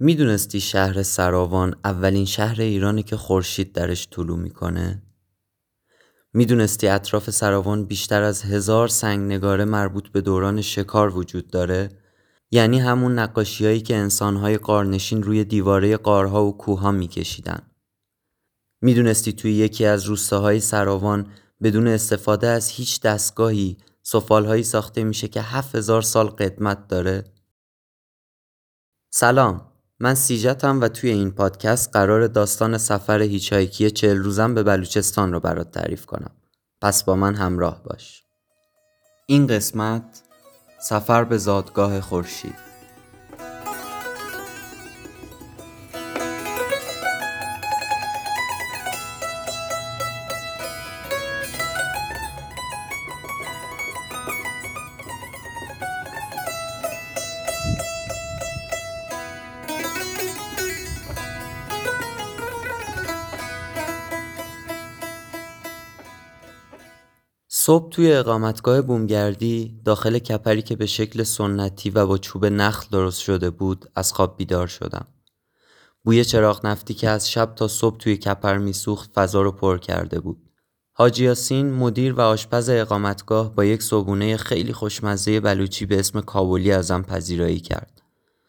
می‌دونستی شهر سراوان اولین شهر ایرانی که خورشید درش طلوع می‌کنه؟ می‌دونستی اطراف سراوان بیشتر از هزار سنگ نگاره مربوط به دوران شکار وجود داره؟ یعنی همون نقاشیهایی که انسانهای قارنشین روی دیواره قارها و کوها میکشیدن. می‌دونستی توی یکی از روستاهای سراوان بدون استفاده از هیچ دستگاهی سفالهایی ساخته میشه که هفت هزار سال قدمت داره؟ سلام من سیجتم و توی این پادکست قرار داستان سفر هیچایکی چهل روزم به بلوچستان رو برات تعریف کنم. پس با من همراه باش. این قسمت سفر به زادگاه خورشید. صبح توی اقامتگاه بومگردی داخل کپری که به شکل سنتی و با چوب نخل درست شده بود از خواب بیدار شدم. بوی چراغ نفتی که از شب تا صبح توی کپر میسوخت فضا رو پر کرده بود. حاجی یاسین مدیر و آشپز اقامتگاه با یک صبونه خیلی خوشمزه بلوچی به اسم کابلی ازم پذیرایی کرد.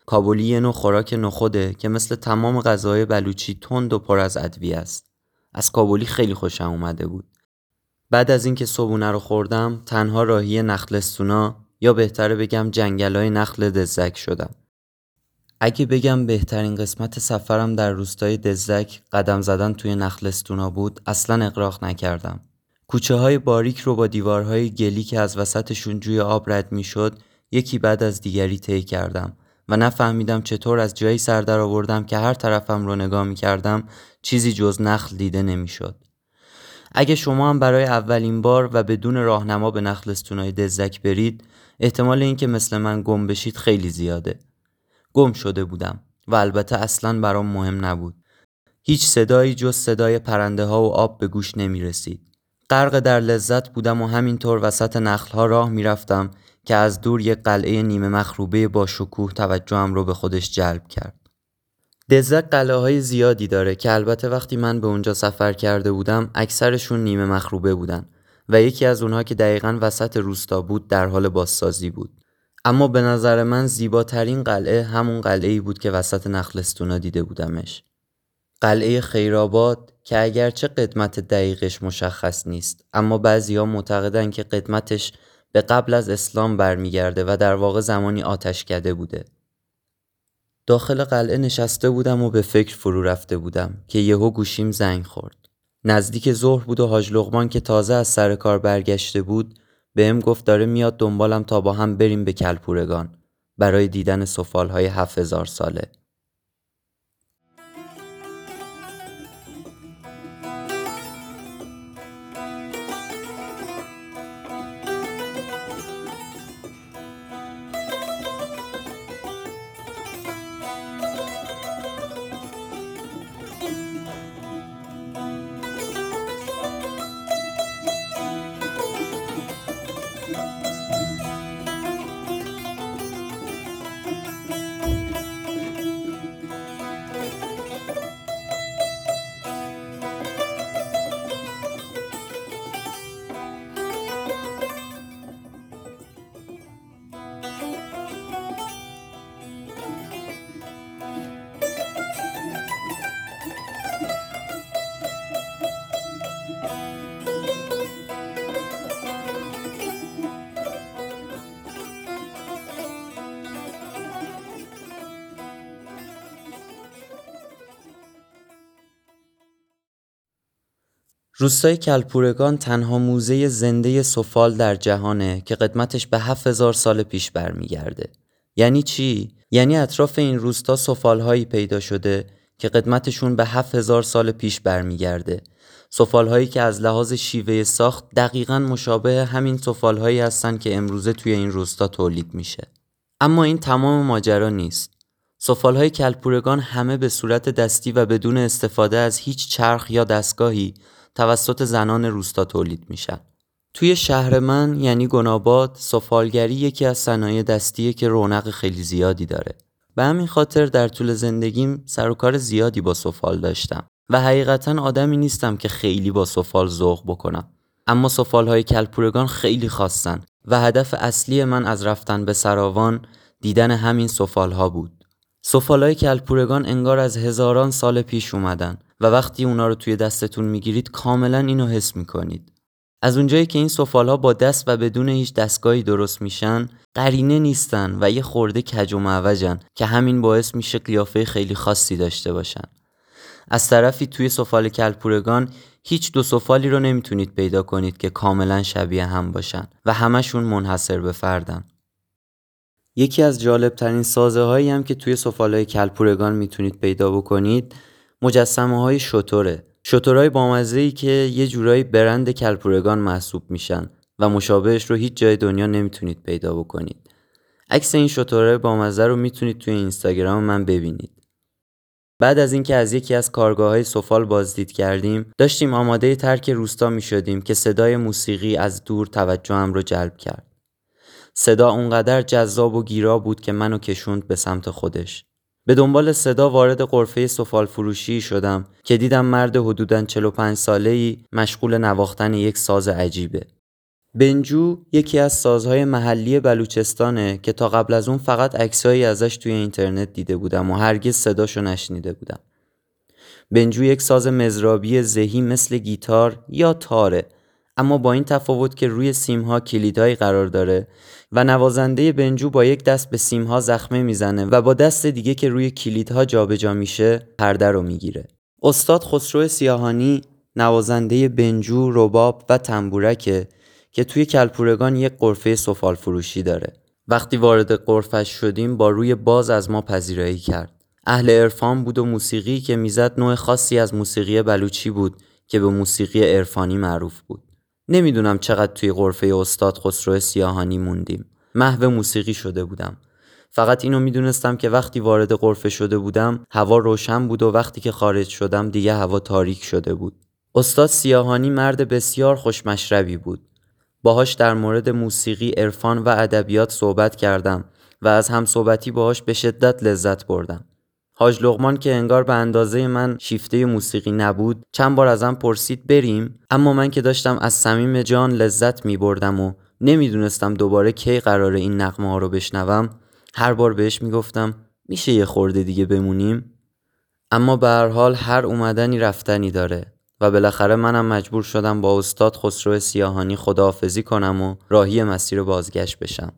کابلی یه نوع خوراک نخوده که مثل تمام غذاهای بلوچی تند و پر از ادویه است. از کابلی خیلی خوشم اومده بود. بعد از اینکه صبونه رو خوردم تنها راهی نخلستونا یا بهتره بگم جنگلای نخل دزدک شدم. اگه بگم بهترین قسمت سفرم در روستای دزدک قدم زدن توی نخلستونا بود اصلا اقراق نکردم. کوچه های باریک رو با دیوارهای گلی که از وسطشون جوی آب رد می شد یکی بعد از دیگری طی کردم و نفهمیدم چطور از جایی سر در آوردم که هر طرفم رو نگاه می کردم چیزی جز نخل دیده نمی شد. اگه شما هم برای اولین بار و بدون راهنما به نخلستونای دزدک برید احتمال اینکه مثل من گم بشید خیلی زیاده. گم شده بودم و البته اصلا برام مهم نبود. هیچ صدایی جز صدای پرنده ها و آب به گوش نمی رسید غرق در لذت بودم و همینطور وسط نخل ها راه می‌رفتم که از دور یک قلعه نیمه مخروبه با شکوه توجهم رو به خودش جلب کرد. دزک قلعه های زیادی داره که البته وقتی من به اونجا سفر کرده بودم اکثرشون نیمه مخروبه بودن و یکی از اونها که دقیقا وسط روستا بود در حال بازسازی بود. اما به نظر من زیباترین قلعه همون قلعه ای بود که وسط نخلستونا دیده بودمش. قلعه خیرآباد که اگرچه قدمت دقیقش مشخص نیست اما بعضیا معتقدن که قدمتش به قبل از اسلام برمیگرده و در واقع زمانی آتش کده بوده. داخل قلعه نشسته بودم و به فکر فرو رفته بودم که یهو گوشیم زنگ خورد. نزدیک ظهر بود و حاج لغمان که تازه از سر کار برگشته بود بهم گفت داره میاد دنبالم تا با هم بریم به کلپورگان برای دیدن سفالهای هفت هزار ساله. روستای کلپورگان تنها موزه زنده سفال در جهانه که قدمتش به 7000 سال پیش برمیگرده. یعنی چی؟ یعنی اطراف این روستا سفالهایی پیدا شده که قدمتشون به 7000 سال پیش برمیگرده. سفالهایی که از لحاظ شیوه ساخت دقیقا مشابه همین سفالهایی هستن که امروزه توی این روستا تولید میشه. اما این تمام ماجرا نیست. سفالهای کلپورگان همه به صورت دستی و بدون استفاده از هیچ چرخ یا دستگاهی توسط زنان روستا تولید میشن. توی شهر من یعنی گناباد سفالگری یکی از صنایع دستیه که رونق خیلی زیادی داره. به همین خاطر در طول زندگیم سر و کار زیادی با سفال داشتم و حقیقتا آدمی نیستم که خیلی با سفال ذوق بکنم اما سفال های کلپورگان خیلی خواستن و هدف اصلی من از رفتن به سراوان دیدن همین سفال ها بود سفال های کلپورگان انگار از هزاران سال پیش اومدن و وقتی اونا رو توی دستتون می‌گیرید کاملا اینو حس می‌کنید. از اونجایی که این سفال ها با دست و بدون هیچ دستگاهی درست میشن قرینه نیستن و یه خورده کج و معوجن که همین باعث میشه قیافه خیلی خاصی داشته باشن. از طرفی توی سفال کلپورگان هیچ دو سفالی رو نمی‌تونید پیدا کنید که کاملا شبیه هم باشن و همشون منحصر به فردن. یکی از جالب ترین سازه هایی هم که توی سفال های کلپورگان می‌تونید پیدا بکنید مجسمه های شطوره شطورهای بامزه ای که یه جورایی برند کلپورگان محسوب میشن و مشابهش رو هیچ جای دنیا نمی‌تونید پیدا بکنید. عکس این شطورهای بامزه رو می‌تونید توی اینستاگرام من ببینید. بعد از اینکه از یکی از کارگاه های سفال بازدید کردیم داشتیم آماده ترک روستا می شدیم که صدای موسیقی از دور توجهم رو جلب کرد. صدا اونقدر جذاب و گیرا بود که منو کشوند به سمت خودش. به دنبال صدا وارد قرفه سفال فروشی شدم که دیدم مرد حدوداً 45 ساله ای مشغول نواختن یک ساز عجیبه. بنجو یکی از سازهای محلی بلوچستانه که تا قبل از اون فقط عکسایی ازش توی اینترنت دیده بودم و هرگز صداشو نشنیده بودم. بنجو یک ساز مزرابی ذهی مثل گیتار یا تاره اما با این تفاوت که روی سیمها کلیدهایی قرار داره و نوازنده بنجو با یک دست به سیمها زخمه می‌زنه و با دست دیگه که روی کلیدها جابجا میشه پرده رو می‌گیره. استاد خسرو سیاهانی نوازنده بنجو، رباب و تنبورکه که توی کلپورگان یک قرفه سفال فروشی داره. وقتی وارد قرفش شدیم با روی باز از ما پذیرایی کرد. اهل عرفان بود و موسیقی که می‌زد نوع خاصی از موسیقی بلوچی بود که به موسیقی عرفانی معروف بود. نمی‌دونم چقدر توی قرفه استاد خسرو سیاهانی موندیم. محو موسیقی شده بودم. فقط اینو می‌دونستم که وقتی وارد قرفه شده بودم هوا روشن بود و وقتی که خارج شدم دیگه هوا تاریک شده بود. استاد سیاهانی مرد بسیار خوشمشربی بود. باهاش در مورد موسیقی، عرفان و ادبیات صحبت کردم و از هم صحبتی باهاش به شدت لذت بردم. حاج لغمان که انگار به اندازه من شیفته موسیقی نبود چند بار ازم پرسید بریم. اما من که داشتم از صمیم جان لذت می بردم و نمی‌دونستم دوباره کی قراره این نقمه ها رو بشنوم. هر بار بهش می‌گفتم میشه یه خورده دیگه بمونیم؟ اما به هر حال هر اومدنی رفتنی داره و بالاخره منم مجبور شدم با استاد خسرو سیاهانی خداحافظی کنم و راهی مسیر بازگشت بشم.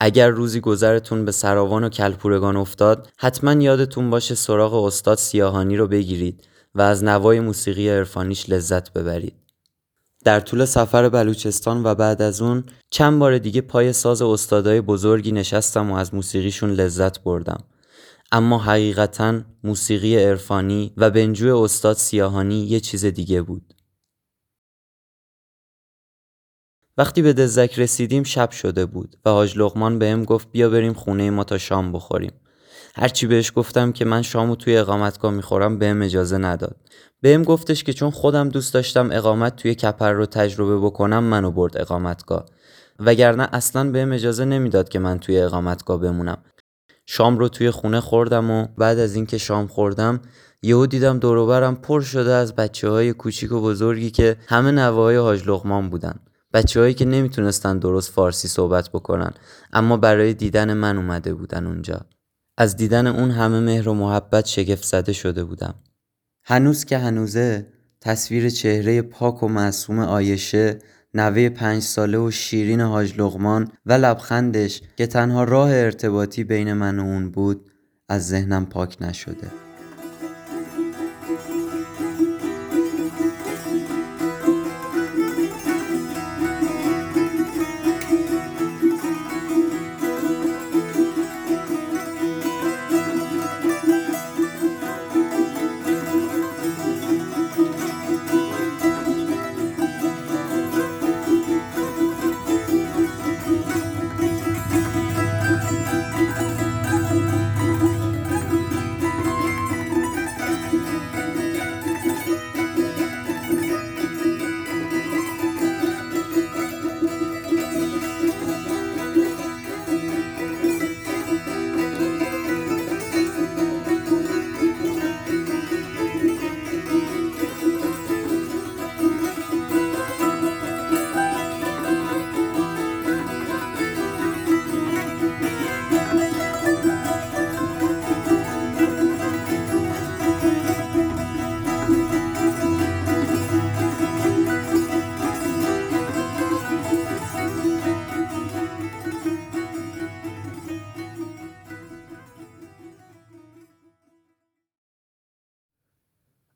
اگر روزی گذرتون به سراوان و کلپورگان افتاد حتما یادتون باشه سراغ استاد سیاهانی رو بگیرید و از نوای موسیقی عرفانیش لذت ببرید. در طول سفر بلوچستان و بعد از اون چند بار دیگه پای ساز استادای بزرگی نشستم و از موسیقیشون لذت بردم. اما حقیقتا موسیقی عرفانی و بنجوی استاد سیاهانی یه چیز دیگه بود. وقتی به دزک رسیدیم شب شده بود و حاج لغمان بهم گفت بیا بریم خونه ما تا شام بخوریم. هرچی بهش گفتم که من شامو توی اقامتگاه می‌خورم بهم اجازه نداد. بهم گفتش که چون خودم دوست داشتم اقامت توی کپر رو تجربه بکنم منو برد اقامتگاه. وگرنه اصلا بهم اجازه نمی‌داد که من توی اقامتگاه بمونم. شام رو توی خونه خوردم و بعد از اینکه شام خوردم یهو دیدم دوروبرم پر شده از بچه های کوچیک و بزرگی که همه نوای حاج لغمان بودن. بچههایی که نمی‌تونستن درست فارسی صحبت بکنن اما برای دیدن من اومده بودن اونجا. از دیدن اون همه مهر و محبت شگفت زده شده بودم. هنوز که هنوزه تصویر چهره پاک و معصوم آیشه نوه پنج ساله و شیرین حاج لغمان و لبخندش که تنها راه ارتباطی بین من و اون بود از ذهنم پاک نشده.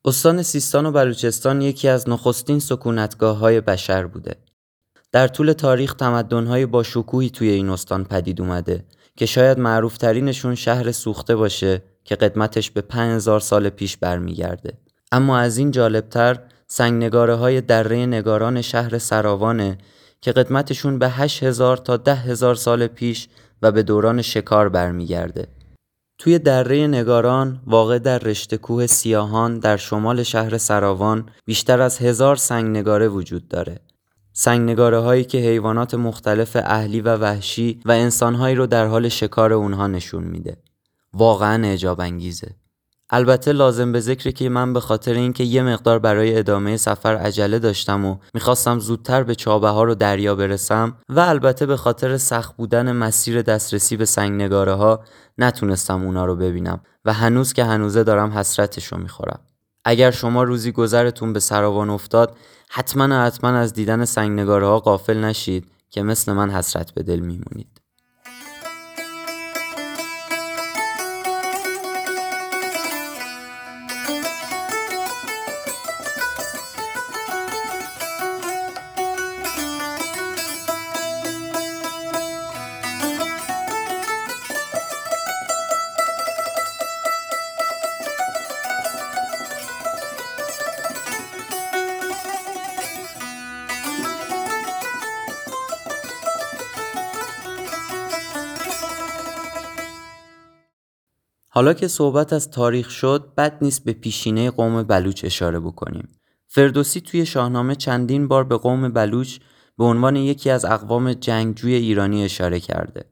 استان سیستان و بلوچستان یکی از نخستین سکونتگاه های بشر بوده. در طول تاریخ تمدن‌های با شکوهی توی این استان پدید اومده که شاید معروفترینشون شهر سوخته باشه که قدمتش به 5000 سال پیش برمیگرده. اما از این جالبتر سنگنگاره های دره نگاران شهر سراوانه که قدمتشون به 8000 تا 10000 سال پیش و به دوران شکار برمیگرده. توی دره نگاران واقع در رشته کوه سیاهان در شمال شهر سراوان بیشتر از هزار سنگ نگاره وجود داره. سنگ نگاره هایی که حیوانات مختلف اهلی و وحشی و انسانهایی رو در حال شکار اونها نشون میده. واقعا اعجاب انگیزه. البته لازم به ذکره که من به خاطر اینکه یه مقدار برای ادامه سفر عجله داشتم و می‌خواستم زودتر به چابه ها رو دریا برسم و البته به خاطر سخت بودن مسیر دسترسی به سنگ نگاره ها نتونستم اونا رو ببینم و هنوز که هنوزه دارم حسرتش رو می‌خورم. اگر شما روزی گذرتون به سراوان افتاد حتما حتما از دیدن سنگ نگاره ها قافل نشید که مثل من حسرت به دل میمونید. حالا که صحبت از تاریخ شد بد نیست به پیشینه قوم بلوچ اشاره بکنیم. فردوسی توی شاهنامه چندین بار به قوم بلوچ به عنوان یکی از اقوام جنگجوی ایرانی اشاره کرده.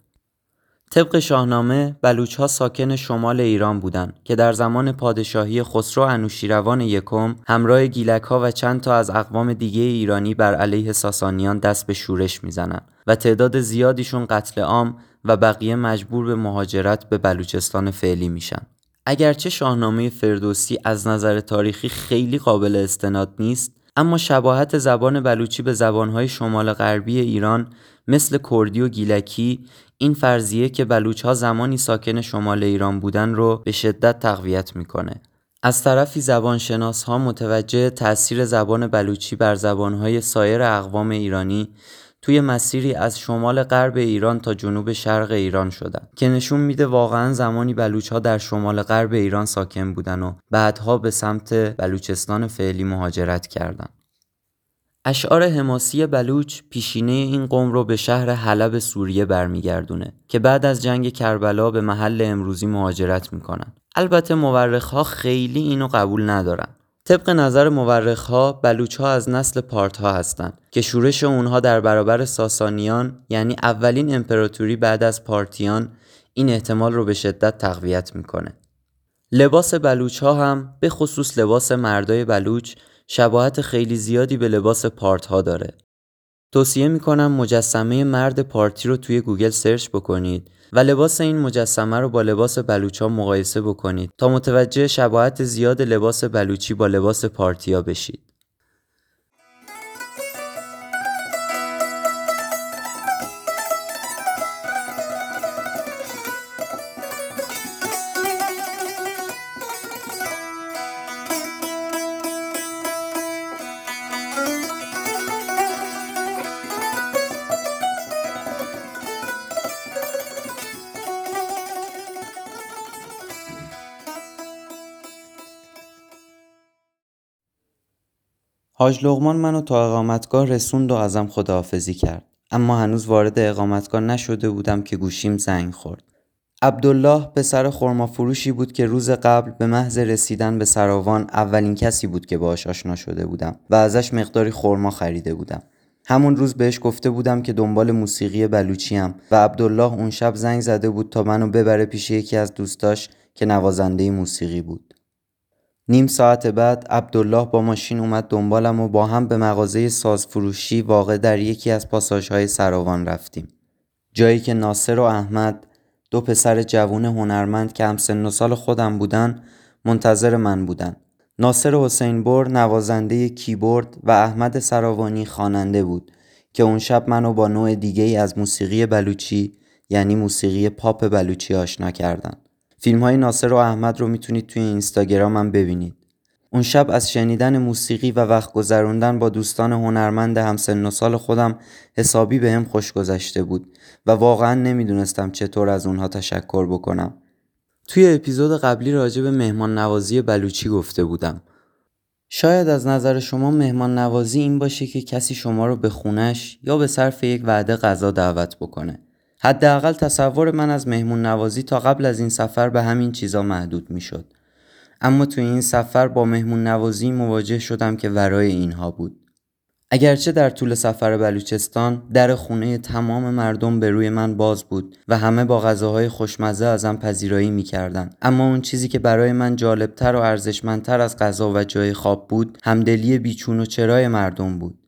طبق شاهنامه بلوچ ها ساکن شمال ایران بودند که در زمان پادشاهی خسرو انوشیروان یکم همراه گیلک ها و چند تا از اقوام دیگه ایرانی بر علیه ساسانیان دست به شورش می‌زنن و تعداد زیادیشون قتل عام و بقیه مجبور به مهاجرت به بلوچستان فعلی میشن. اگرچه شاهنامه فردوسی از نظر تاریخی خیلی قابل استناد نیست اما شباهت زبان بلوچی به زبانهای شمال غربی ایران مثل کردی و گیلکی این فرضیه که بلوچ ها زمانی ساکن شمال ایران بودن رو به شدت تقویت می‌کنه. از طرفی زبانشناس ها متوجه تأثیر زبان بلوچی بر زبانهای سایر اقوام ایرانی توی مسیری از شمال غرب ایران تا جنوب شرق ایران شدن که نشون میده واقعا زمانی بلوچ ها در شمال غرب ایران ساکن بودن و بعدها به سمت بلوچستان فعلی مهاجرت کردند. اشعار حماسی بلوچ پیشینه این قوم رو به شهر حلب سوریه برمیگردونه که بعد از جنگ کربلا به محل امروزی مهاجرت می‌کنن. البته مورخ خیلی اینو قبول ندارن. طبق نظر مورخ ها بلوچ ها از نسل پارت ها هستند که شورش اونها در برابر ساسانیان یعنی اولین امپراتوری بعد از پارتیان این احتمال رو به شدت تقویت می‌کنه. لباس بلوچ ها هم به خصوص لباس مردای بلوچ شباهت خیلی زیادی به لباس پارت ها داره. توصیه می‌کنم مجسمه مرد پارتی رو توی گوگل سرچ بکنید و لباس این مجسمه رو با لباس بلوچ ها مقایسه بکنید تا متوجه شباهت زیاد لباس بلوچی با لباس پارتیا بشید. حاج لغمان منو تا اقامتگاه رسوند و ازم خداحافظی کرد. اما هنوز وارد اقامتگاه نشده بودم که گوشیم زنگ خورد. عبدالله پسر خورما فروشی بود که روز قبل به محض رسیدن به سراوان اولین کسی بود که باهاش آشنا شده بودم و ازش مقداری خورما خریده بودم. همون روز بهش گفته بودم که دنبال موسیقی بلوچیم و عبدالله اون شب زنگ زده بود تا منو ببره پیش یکی از دوستاش که نوازنده موسیقی بود. نیم ساعت بعد عبدالله با ماشین اومد دنبالم و با هم به مغازه سازفروشی واقع در یکی از پاساژهای سراوان رفتیم. جایی که ناصر و احمد دو پسر جوون هنرمند که هم سن و سال خودم بودن منتظر من بودن. ناصر حسین بور نوازنده کیبورد و احمد سراوانی خواننده بود که اون شب منو با نوع دیگه از موسیقی بلوچی یعنی موسیقی پاپ بلوچی آشنا کردن. فیلم های ناصر و احمد رو می‌تونید توی اینستاگرامم ببینید. اون شب از شنیدن موسیقی و وقت گذروندن با دوستان هنرمند همسن و سال خودم حسابی به هم خوش گذشته بود و واقعا نمی‌دونستم چطور از اونها تشکر بکنم. توی اپیزود قبلی راجع به مهمان نوازی بلوچی گفته بودم. شاید از نظر شما مهمان نوازی این باشه که کسی شما رو به خونش یا به صرف یک وعده غذا دعوت بکنه. حداقل تصور من از مهمون نوازی تا قبل از این سفر به همین چیزا محدود می‌شد. اما تو این سفر با مهمون نوازی مواجه شدم که ورای اینها بود. اگرچه در طول سفر بلوچستان در خونه تمام مردم به روی من باز بود و همه با غذاهای خوشمزه ازم پذیرایی می‌کردند اما اون چیزی که برای من جالبتر و ارزشمندتر از غذا و جای خواب بود همدلی بیچون و چرای مردم بود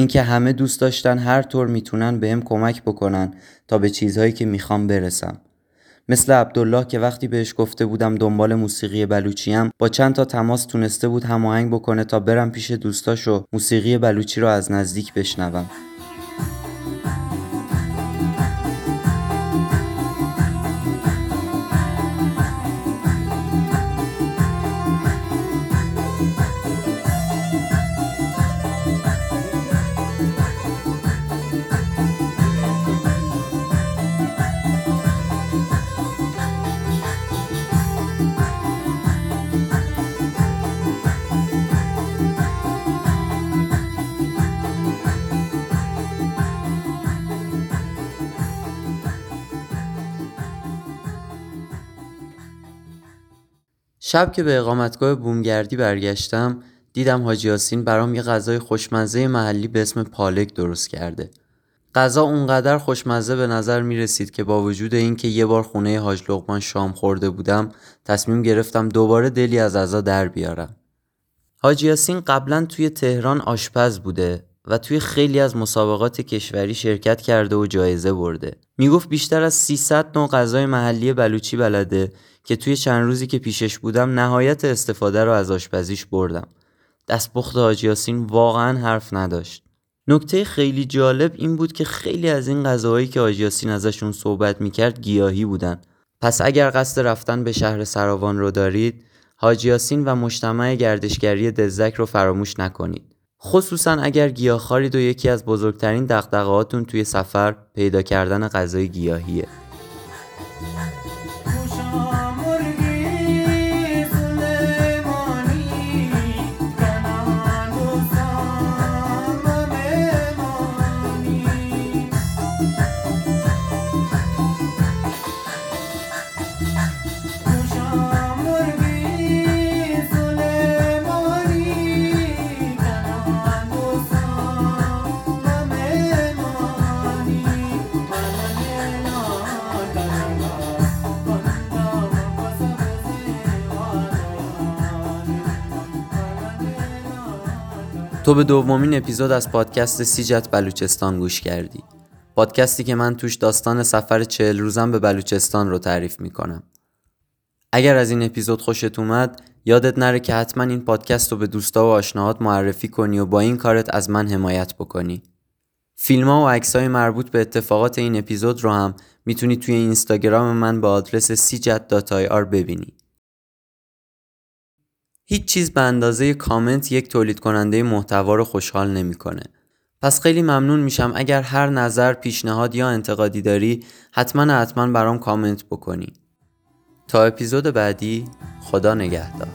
اینکه همه دوست داشتن هر طور می‌تونن بهم کمک بکنن تا به چیزهایی که می‌خوام برسم. مثل عبدالله که وقتی بهش گفته بودم دنبال موسیقی بلوچیم با چند تا تماس تونسته بود هماهنگ بکنه تا برم پیش دوستاش و موسیقی بلوچی رو از نزدیک بشنوم. شب که به اقامتگاه بومگردی برگشتم دیدم حاجی یاسین برام یه غذای خوشمزه محلی به اسم پالک درست کرده. غذا اونقدر خوشمزه به نظر می رسید که با وجود اینکه یه بار خونه حاج لقمان شام خورده بودم تصمیم گرفتم دوباره دلی از غذا در بیارم. حاجی یاسین قبلا توی تهران آشپز بوده و توی خیلی از مسابقات کشوری شرکت کرده و جایزه برده. می‌گفت بیشتر از 300 نوع غذای محلی بلوچی بلده که توی چند روزی که پیشش بودم نهایت استفاده رو از آشپزیش بردم. دستپخت حاجی یاسین واقعا حرف نداشت. نکته خیلی جالب این بود که خیلی از این غذاهایی که حاجی یاسین ازشون صحبت می‌کرد گیاهی بودن. پس اگر قصد رفتن به شهر سراوان رو دارید، حاجی یاسین و مجتمع گردشگری دزدک رو فراموش نکنید. خصوصا اگر گیاهخوارید و یکی از بزرگترین دغدغه‌هاتون توی سفر پیدا کردن غذای گیاهیه. تو به دومین اپیزود از پادکست سیجت بلوچستان گوش کردی. پادکستی که من توش داستان سفر چهل روزم به بلوچستان رو تعریف می‌کنم. اگر از این اپیزود خوشت اومد یادت نره که حتما این پادکست رو به دوستا و آشناهات معرفی کنی و با این کارت از من حمایت بکنی. فیلم ها و عکس های مربوط به اتفاقات این اپیزود رو هم می‌تونی توی اینستاگرام من به آدرس سیجت.ir ببینی. هیچ چیز به اندازه کامنت یک تولید کننده محتوا رو خوشحال نمی‌کنه. پس خیلی ممنون میشم اگر هر نظر، پیشنهاد یا انتقادی داری حتما حتما برام کامنت بکنی. تا اپیزود بعدی خدا نگهدار.